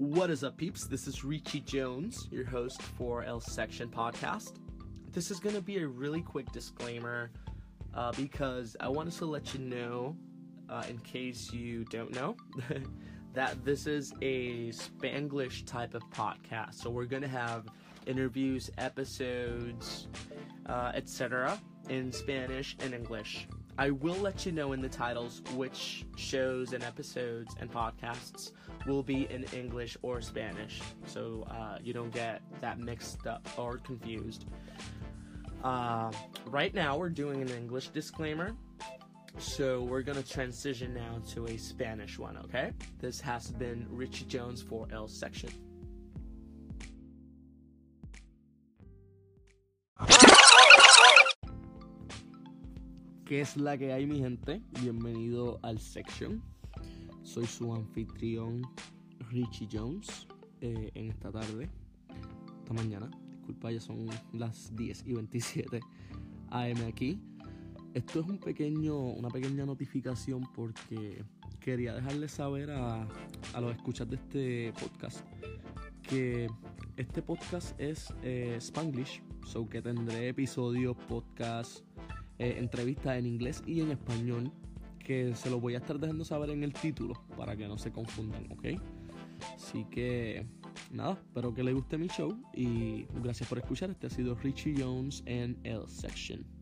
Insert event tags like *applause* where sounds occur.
What is up, peeps? This is Richie Jones, your host for L Section Podcast. This is going to be a really quick disclaimer uh, because I wanted to let you know, uh, in case you don't know, *laughs* that this is a Spanglish type of podcast. So we're going to have interviews, episodes, uh, etc. in Spanish and English. I will let you know in the titles which shows and episodes and podcasts will be in English or Spanish, so uh, you don't get that mixed up or confused. Uh, right now, we're doing an English disclaimer, so we're gonna transition now to a Spanish one. Okay, this has been Richie Jones for L Section. ¿Qué es la que hay, mi gente? Bienvenido al Section. Soy su anfitrión Richie Jones eh, en esta tarde, esta mañana. Disculpa, ya son las 10 y 27 AM aquí. Esto es un pequeño, una pequeña notificación porque quería dejarles saber a, a los escuchas de este podcast que este podcast es eh, Spanglish, so que tendré episodios, podcasts, eh, entrevistas en inglés y en español que se lo voy a estar dejando saber en el título para que no se confundan, ¿ok? Así que nada, espero que les guste mi show y gracias por escuchar. Este ha sido Richie Jones en L Section.